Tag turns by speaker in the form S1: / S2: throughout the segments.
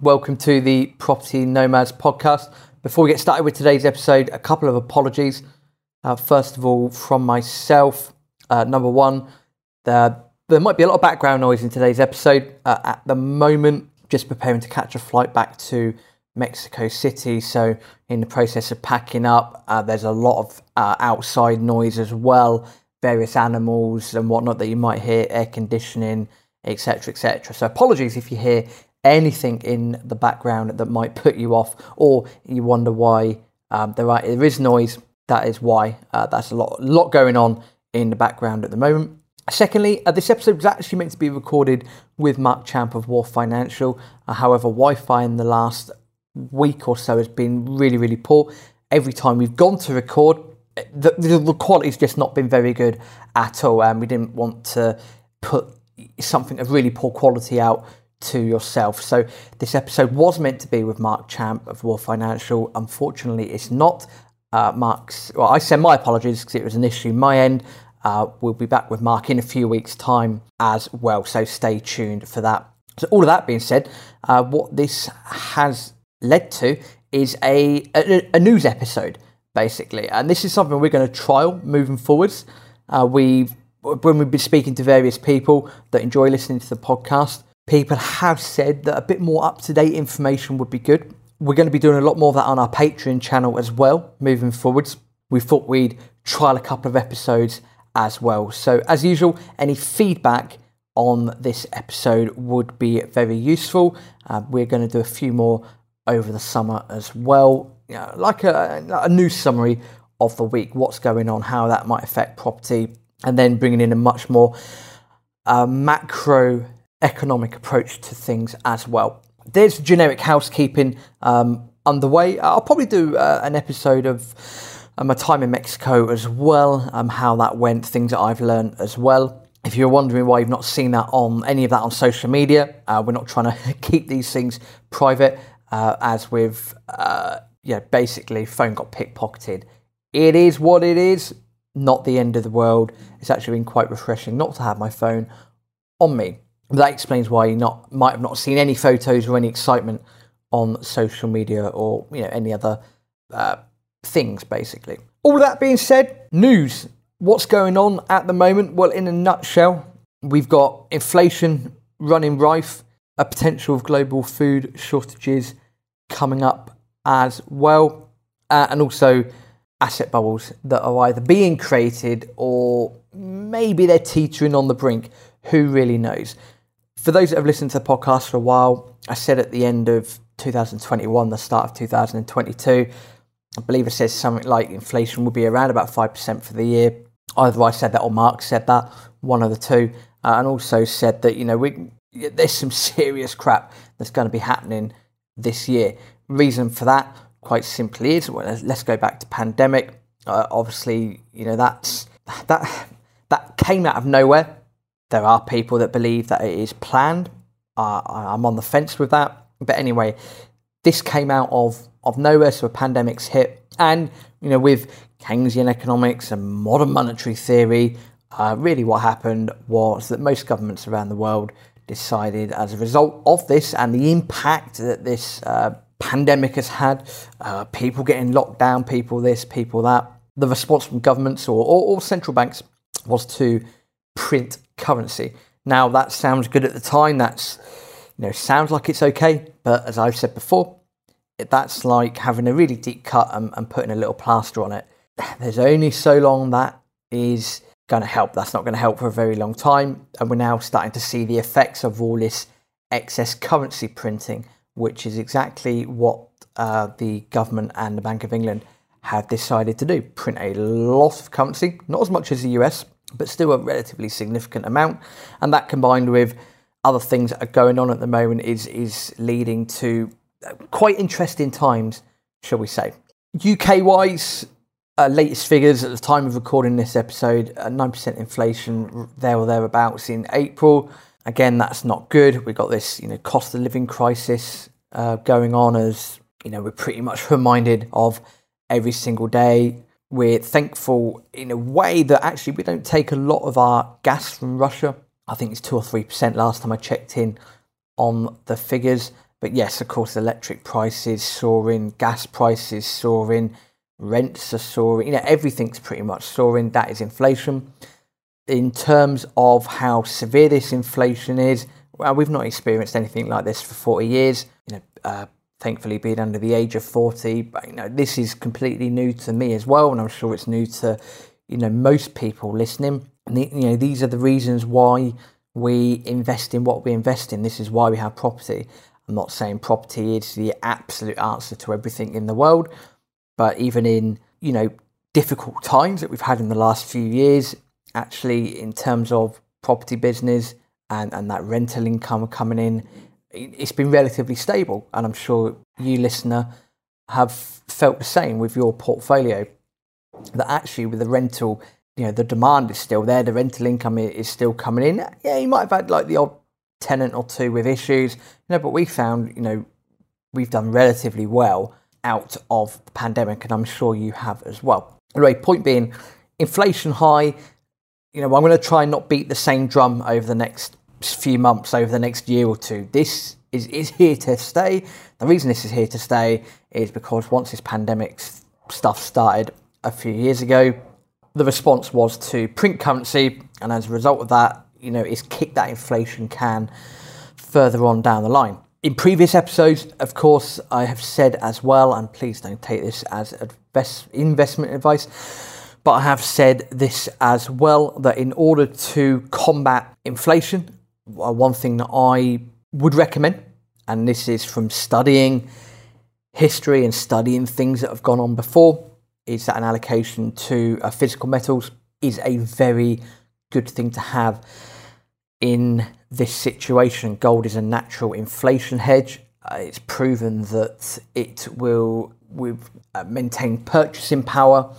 S1: Welcome to the Property Nomads podcast. Before we get started with today's episode, a couple of apologies. Uh, first of all, from myself, uh, number one, there, there might be a lot of background noise in today's episode. Uh, at the moment, just preparing to catch a flight back to Mexico City. So, in the process of packing up, uh, there's a lot of uh, outside noise as well, various animals and whatnot that you might hear, air conditioning, etc. etc. So, apologies if you hear anything in the background that might put you off or you wonder why um, there, are, there is noise. That is why. Uh, that's a lot, lot going on in the background at the moment. Secondly, uh, this episode was actually meant to be recorded with Mark Champ of Wharf Financial. Uh, however, Wi Fi in the last week or so has been really, really poor. Every time we've gone to record, the, the, the quality's just not been very good at all. And we didn't want to put something of really poor quality out to yourself. So this episode was meant to be with Mark Champ of Wharf Financial. Unfortunately, it's not. Uh, Mark's. Well, I send my apologies because it was an issue my end. Uh, we'll be back with Mark in a few weeks' time as well. So stay tuned for that. So all of that being said, uh, what this has led to is a, a, a news episode basically, and this is something we're going to trial moving forwards. Uh, we when we've been speaking to various people that enjoy listening to the podcast, people have said that a bit more up to date information would be good. We're going to be doing a lot more of that on our Patreon channel as well moving forwards. We thought we'd trial a couple of episodes as well. So, as usual, any feedback on this episode would be very useful. Uh, we're going to do a few more over the summer as well, you know, like a, a news summary of the week, what's going on, how that might affect property, and then bringing in a much more uh, macro economic approach to things as well. There's generic housekeeping um, underway. I'll probably do uh, an episode of uh, my time in Mexico as well, um, how that went, things that I've learned as well. If you're wondering why you've not seen that on any of that on social media, uh, we're not trying to keep these things private. Uh, as with, uh, yeah, basically, phone got pickpocketed. It is what it is. Not the end of the world. It's actually been quite refreshing not to have my phone on me that explains why you not might have not seen any photos or any excitement on social media or you know any other uh, things basically. All that being said news. What's going on at the moment? Well in a nutshell we've got inflation running rife a potential of global food shortages coming up as well uh, and also asset bubbles that are either being created or maybe they're teetering on the brink. Who really knows for those that have listened to the podcast for a while, I said at the end of 2021, the start of 2022, I believe it says something like inflation will be around about 5% for the year. Either I said that or Mark said that, one of the two, uh, and also said that, you know, we, there's some serious crap that's going to be happening this year. Reason for that, quite simply, is well, let's go back to pandemic. Uh, obviously, you know, that's that that came out of nowhere there are people that believe that it is planned. Uh, I'm on the fence with that. But anyway, this came out of, of nowhere, so a pandemic's hit. And, you know, with Keynesian economics and modern monetary theory, uh, really what happened was that most governments around the world decided as a result of this and the impact that this uh, pandemic has had, uh, people getting locked down, people this, people that, the response from governments or, or, or central banks was to print currency. Now that sounds good at the time. That's you know sounds like it's okay, but as I've said before, that's like having a really deep cut and, and putting a little plaster on it. There's only so long that is going to help. That's not going to help for a very long time, and we're now starting to see the effects of all this excess currency printing, which is exactly what uh, the government and the Bank of England have decided to do: print a lot of currency, not as much as the US, but still a relatively significant amount. And that combined with other things that are going on at the moment is, is leading to quite interesting times, shall we say. UK wise, uh, latest figures at the time of recording this episode, uh, 9% inflation there or thereabouts in April. Again, that's not good. We've got this, you know, cost of living crisis uh, going on as, you know, we're pretty much reminded of every single day we're thankful in a way that actually we don't take a lot of our gas from Russia. I think it's two or three percent last time I checked in on the figures. But yes, of course, electric prices soaring, gas prices soaring, rents are soaring. You know, everything's pretty much soaring. That is inflation. In terms of how severe this inflation is, well, we've not experienced anything like this for 40 years. You know, uh, thankfully being under the age of 40, but you know, this is completely new to me as well, and I'm sure it's new to you know most people listening. And the, you know, these are the reasons why we invest in what we invest in. This is why we have property. I'm not saying property is the absolute answer to everything in the world, but even in you know difficult times that we've had in the last few years, actually in terms of property business and, and that rental income coming in, it's been relatively stable. And I'm sure you listener have felt the same with your portfolio. That actually with the rental, you know, the demand is still there, the rental income is still coming in. Yeah, you might have had like the odd tenant or two with issues, you know, but we found, you know, we've done relatively well out of the pandemic, and I'm sure you have as well. Anyway, point being, inflation high. You know, I'm going to try and not beat the same drum over the next few months, over the next year or two. This is, is here to stay. The reason this is here to stay is because once this pandemic stuff started a few years ago, the response was to print currency, and as a result of that, you know, it's kicked that inflation can further on down the line. In previous episodes, of course, I have said as well, and please don't take this as investment advice, but I have said this as well that in order to combat inflation, one thing that I would recommend, and this is from studying history and studying things that have gone on before, is that an allocation to uh, physical metals is a very good thing to have in this situation. Gold is a natural inflation hedge. Uh, it's proven that it will uh, maintain purchasing power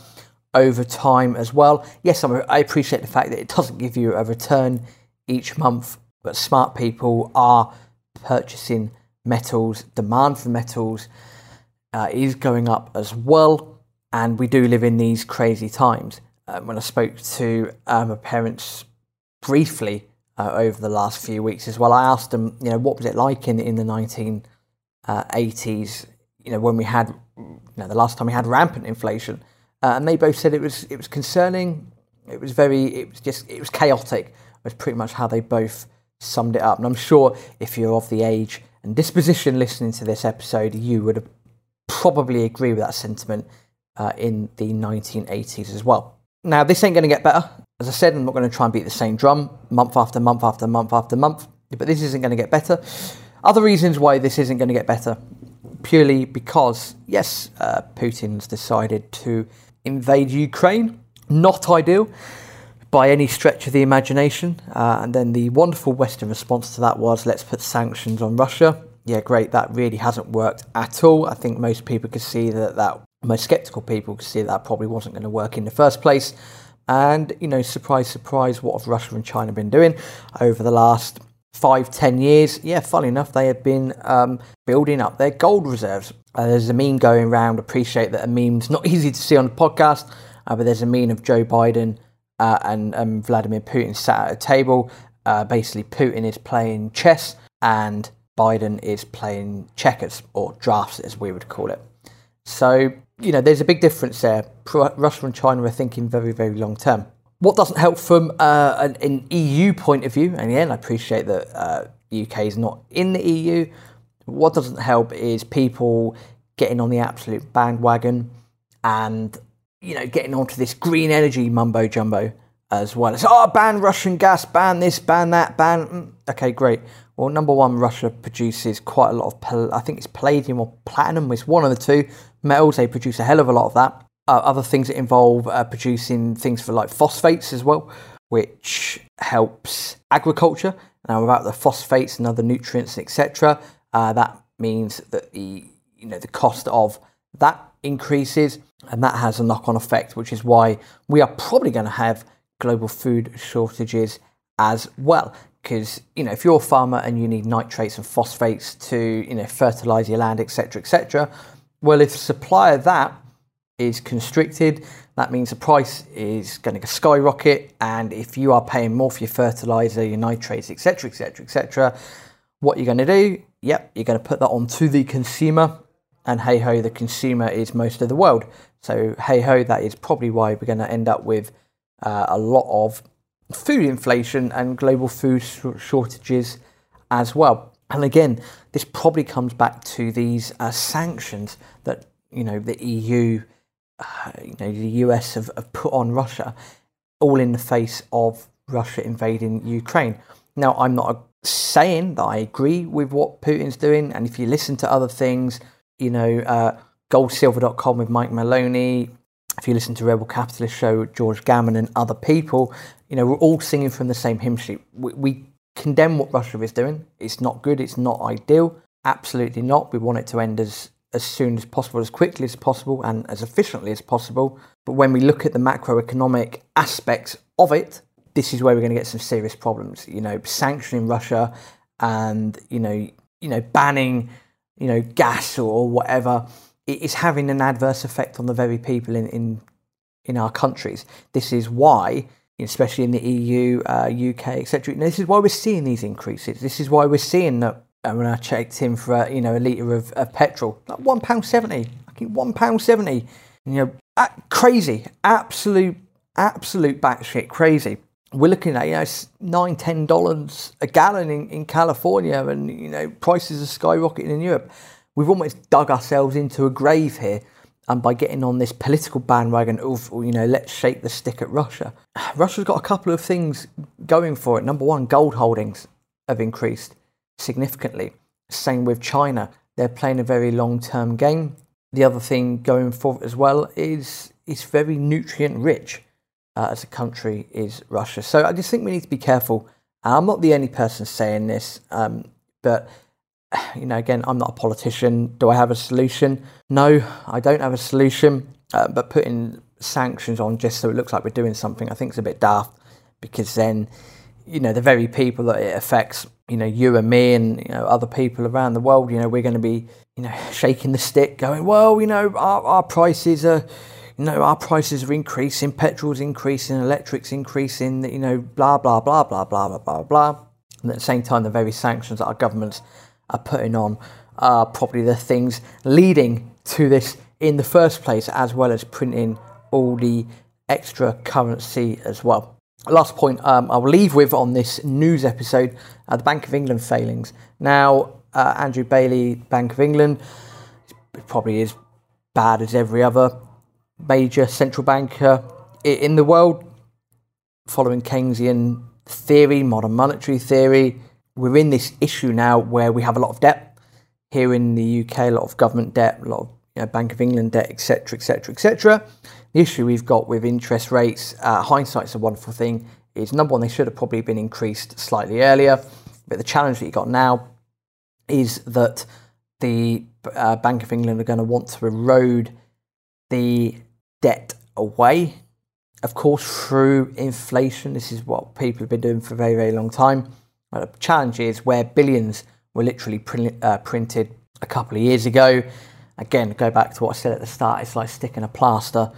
S1: over time as well. Yes, I appreciate the fact that it doesn't give you a return each month, but smart people are purchasing metals. Demand for metals uh, is going up as well, and we do live in these crazy times. Uh, when I spoke to uh, my parents briefly uh, over the last few weeks as well. I asked them, you know, what was it like in in the 1980s? Uh, you know, when we had, you know, the last time we had rampant inflation, uh, and they both said it was it was concerning. It was very, it was just, it was chaotic. Was pretty much how they both summed it up. And I'm sure if you're of the age and disposition listening to this episode, you would probably agree with that sentiment uh, in the 1980s as well. Now, this ain't going to get better. As I said, I'm not going to try and beat the same drum month after month after month after month, but this isn't going to get better. Other reasons why this isn't going to get better purely because, yes, uh, Putin's decided to invade Ukraine. Not ideal by any stretch of the imagination. Uh, and then the wonderful Western response to that was let's put sanctions on Russia. Yeah, great. That really hasn't worked at all. I think most people could see that that most skeptical people could see that, probably wasn't going to work in the first place. And, you know, surprise, surprise, what have Russia and China been doing over the last five, ten years? Yeah, funny enough, they have been um, building up their gold reserves. Uh, there's a meme going around. Appreciate that a meme's not easy to see on the podcast, uh, but there's a meme of Joe Biden uh, and um, Vladimir Putin sat at a table. Uh, basically, Putin is playing chess and Biden is playing checkers or drafts, as we would call it. So you know, there's a big difference there. Russia and China are thinking very, very long term. What doesn't help from uh, an, an, EU point of view, and again, I appreciate that uh, UK is not in the EU. What doesn't help is people getting on the absolute bandwagon and you know getting onto this green energy mumbo jumbo as well. It's oh, ban Russian gas, ban this, ban that, ban. Mm, okay, great. Well, number one, Russia produces quite a lot of, pal- I think it's palladium or platinum. It's one of the two metals. They produce a hell of a lot of that. Uh, other things that involve uh, producing things for like phosphates as well, which helps agriculture. Now, without the phosphates and other nutrients, etc., uh, that means that the you know the cost of that increases, and that has a knock-on effect, which is why we are probably going to have global food shortages as well. Because you know, if you're a farmer and you need nitrates and phosphates to you know fertilize your land, etc., etc., well, if supply of that is constricted, that means the price is going to skyrocket. And if you are paying more for your fertilizer, your nitrates, etc., etc., etc., what you're going to do yep, you're going to put that on to the consumer, and hey ho, the consumer is most of the world. So hey ho, that is probably why we're going to end up with uh, a lot of food inflation and global food sh- shortages as well. And again, this probably comes back to these uh, sanctions that you know the EU, uh, you know the US have, have put on Russia, all in the face of Russia invading Ukraine. Now, I'm not saying that I agree with what Putin's doing, and if you listen to other things, you know, uh, goldsilver.com with Mike Maloney, if you listen to Rebel Capitalist Show, George Gammon, and other people, you know, we're all singing from the same hymn sheet. We, we condemn what Russia is doing. It's not good. It's not ideal. Absolutely not. We want it to end as as soon as possible, as quickly as possible, and as efficiently as possible. But when we look at the macroeconomic aspects of it, this is where we're going to get some serious problems. You know, sanctioning Russia and you know, you know, banning you know gas or, or whatever it is having an adverse effect on the very people in in, in our countries. This is why especially in the EU, uh, UK, etc. This is why we're seeing these increases. This is why we're seeing that. And when I checked in for a, you know a litre of, of petrol, like one pound seventy, think one pound seventy. You know, crazy, absolute, absolute batshit crazy. We're looking at you know nine, ten dollars a gallon in, in California, and you know prices are skyrocketing in Europe. We've almost dug ourselves into a grave here and by getting on this political bandwagon of, you know, let's shake the stick at Russia. Russia's got a couple of things going for it. Number one, gold holdings have increased significantly. Same with China. They're playing a very long term game. The other thing going for it as well is it's very nutrient rich uh, as a country is Russia. So I just think we need to be careful. I'm not the only person saying this, um, but you know, again, I'm not a politician. Do I have a solution? No, I don't have a solution. Uh, but putting sanctions on just so it looks like we're doing something, I think is a bit daft because then, you know, the very people that it affects, you know, you and me and you know other people around the world, you know, we're going to be, you know, shaking the stick, going, well, you know, our, our prices are. You know, our prices are increasing, petrol's increasing, electric's increasing, you know, blah, blah, blah, blah, blah, blah, blah, blah. And at the same time, the very sanctions that our governments are putting on are probably the things leading to this in the first place, as well as printing all the extra currency as well. Last point um, I'll leave with on this news episode uh, the Bank of England failings. Now, uh, Andrew Bailey, Bank of England, probably as bad as every other major central banker in the world, following Keynesian theory, modern monetary theory we're in this issue now where we have a lot of debt here in the UK, a lot of government debt, a lot of you know, Bank of England debt, etc., etc., etc. The issue we've got with interest rates, uh, hindsight's a wonderful thing, is number one, they should have probably been increased slightly earlier. But the challenge that you got now is that the uh, Bank of England are going to want to erode the debt away. Of course, through inflation, this is what people have been doing for a very, very long time. But The challenge is where billions were literally print, uh, printed a couple of years ago. Again, go back to what I said at the start. It's like sticking a plaster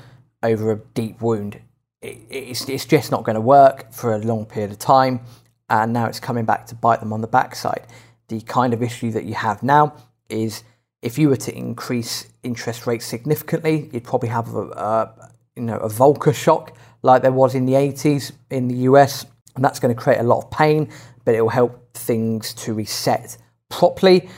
S1: over a deep wound. It, it's, it's just not going to work for a long period of time, and now it's coming back to bite them on the backside. The kind of issue that you have now is if you were to increase interest rates significantly, you'd probably have a, a you know a Volcker shock like there was in the 80s in the US, and that's going to create a lot of pain but it will help things to reset properly.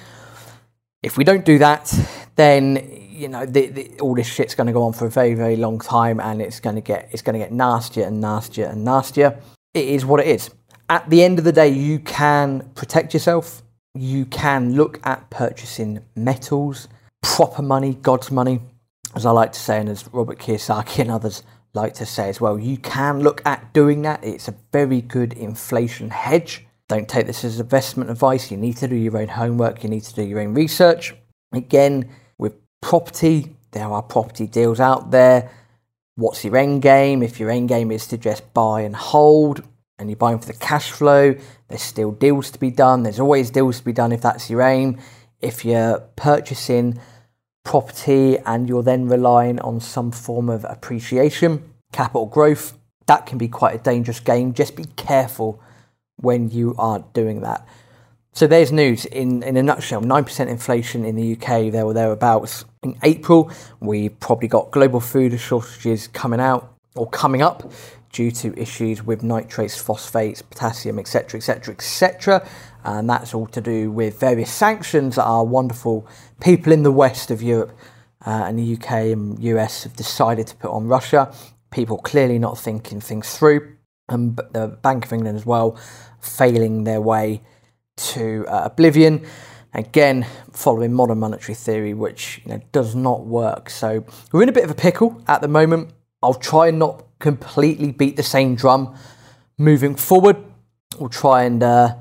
S1: If we don't do that, then you know the, the, all this shit's going to go on for a very very long time, and it's going to get it's going to get nastier and nastier and nastier. It is what it is. At the end of the day, you can protect yourself. You can look at purchasing metals, proper money, God's money, as I like to say, and as Robert Kiyosaki and others like to say as well. You can look at doing that. It's a very good inflation hedge. Don't take this as investment advice. You need to do your own homework, you need to do your own research. Again, with property, there are property deals out there. What's your end game? If your end game is to just buy and hold and you're buying for the cash flow, there's still deals to be done. There's always deals to be done if that's your aim. If you're purchasing property and you're then relying on some form of appreciation, capital growth, that can be quite a dangerous game. Just be careful when you are doing that. So there's news in, in a nutshell 9% inflation in the UK, there or thereabouts. In April, we've probably got global food shortages coming out or coming up due to issues with nitrates, phosphates, potassium, etc., etc., etc. And that's all to do with various sanctions that our wonderful people in the west of Europe uh, and the UK and US have decided to put on Russia. People clearly not thinking things through, and the Bank of England as well failing their way to uh, oblivion. Again, following modern monetary theory, which you know, does not work. So we're in a bit of a pickle at the moment. I'll try and not completely beat the same drum moving forward. We'll try and uh,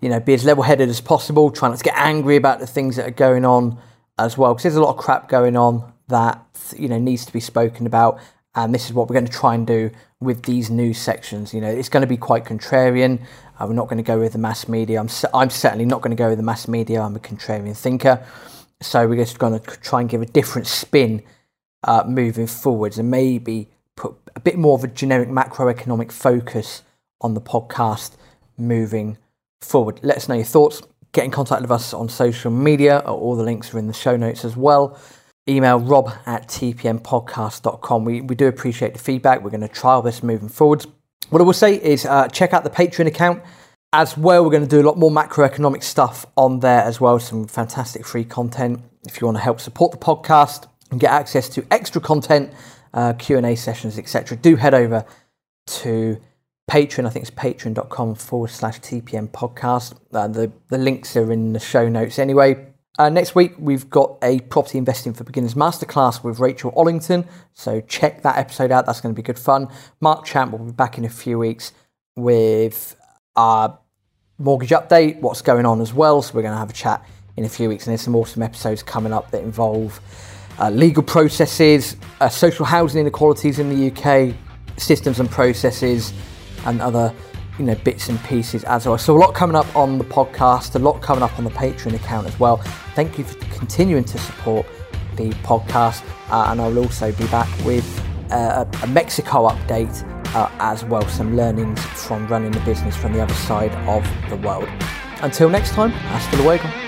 S1: you know be as level-headed as possible. Try not to get angry about the things that are going on as well, because there's a lot of crap going on that you know needs to be spoken about. And this is what we're going to try and do with these news sections. You know, it's going to be quite contrarian. Uh, we're not going to go with the mass media. I'm, I'm certainly not going to go with the mass media. I'm a contrarian thinker. So we're just going to try and give a different spin uh, moving forwards and maybe bit more of a generic macroeconomic focus on the podcast moving forward. Let us know your thoughts. Get in contact with us on social media. All the links are in the show notes as well. Email rob at tpmpodcast.com. We, we do appreciate the feedback. We're going to trial this moving forwards. What I will say is uh, check out the Patreon account as well. We're going to do a lot more macroeconomic stuff on there as well. Some fantastic free content. If you want to help support the podcast and get access to extra content, uh, Q&A sessions, etc., do head over to Patreon. I think it's patreon.com forward slash TPM podcast. Uh, the, the links are in the show notes anyway. Uh, next week, we've got a property investing for beginners masterclass with Rachel Ollington. So check that episode out. That's going to be good fun. Mark Champ will be back in a few weeks with our mortgage update, what's going on as well. So we're going to have a chat in a few weeks. And there's some awesome episodes coming up that involve uh, legal processes, uh, social housing inequalities in the UK, systems and processes, and other you know bits and pieces as well. So a lot coming up on the podcast, a lot coming up on the Patreon account as well. Thank you for continuing to support the podcast, uh, and I will also be back with uh, a Mexico update uh, as well. Some learnings from running the business from the other side of the world. Until next time, hasta luego.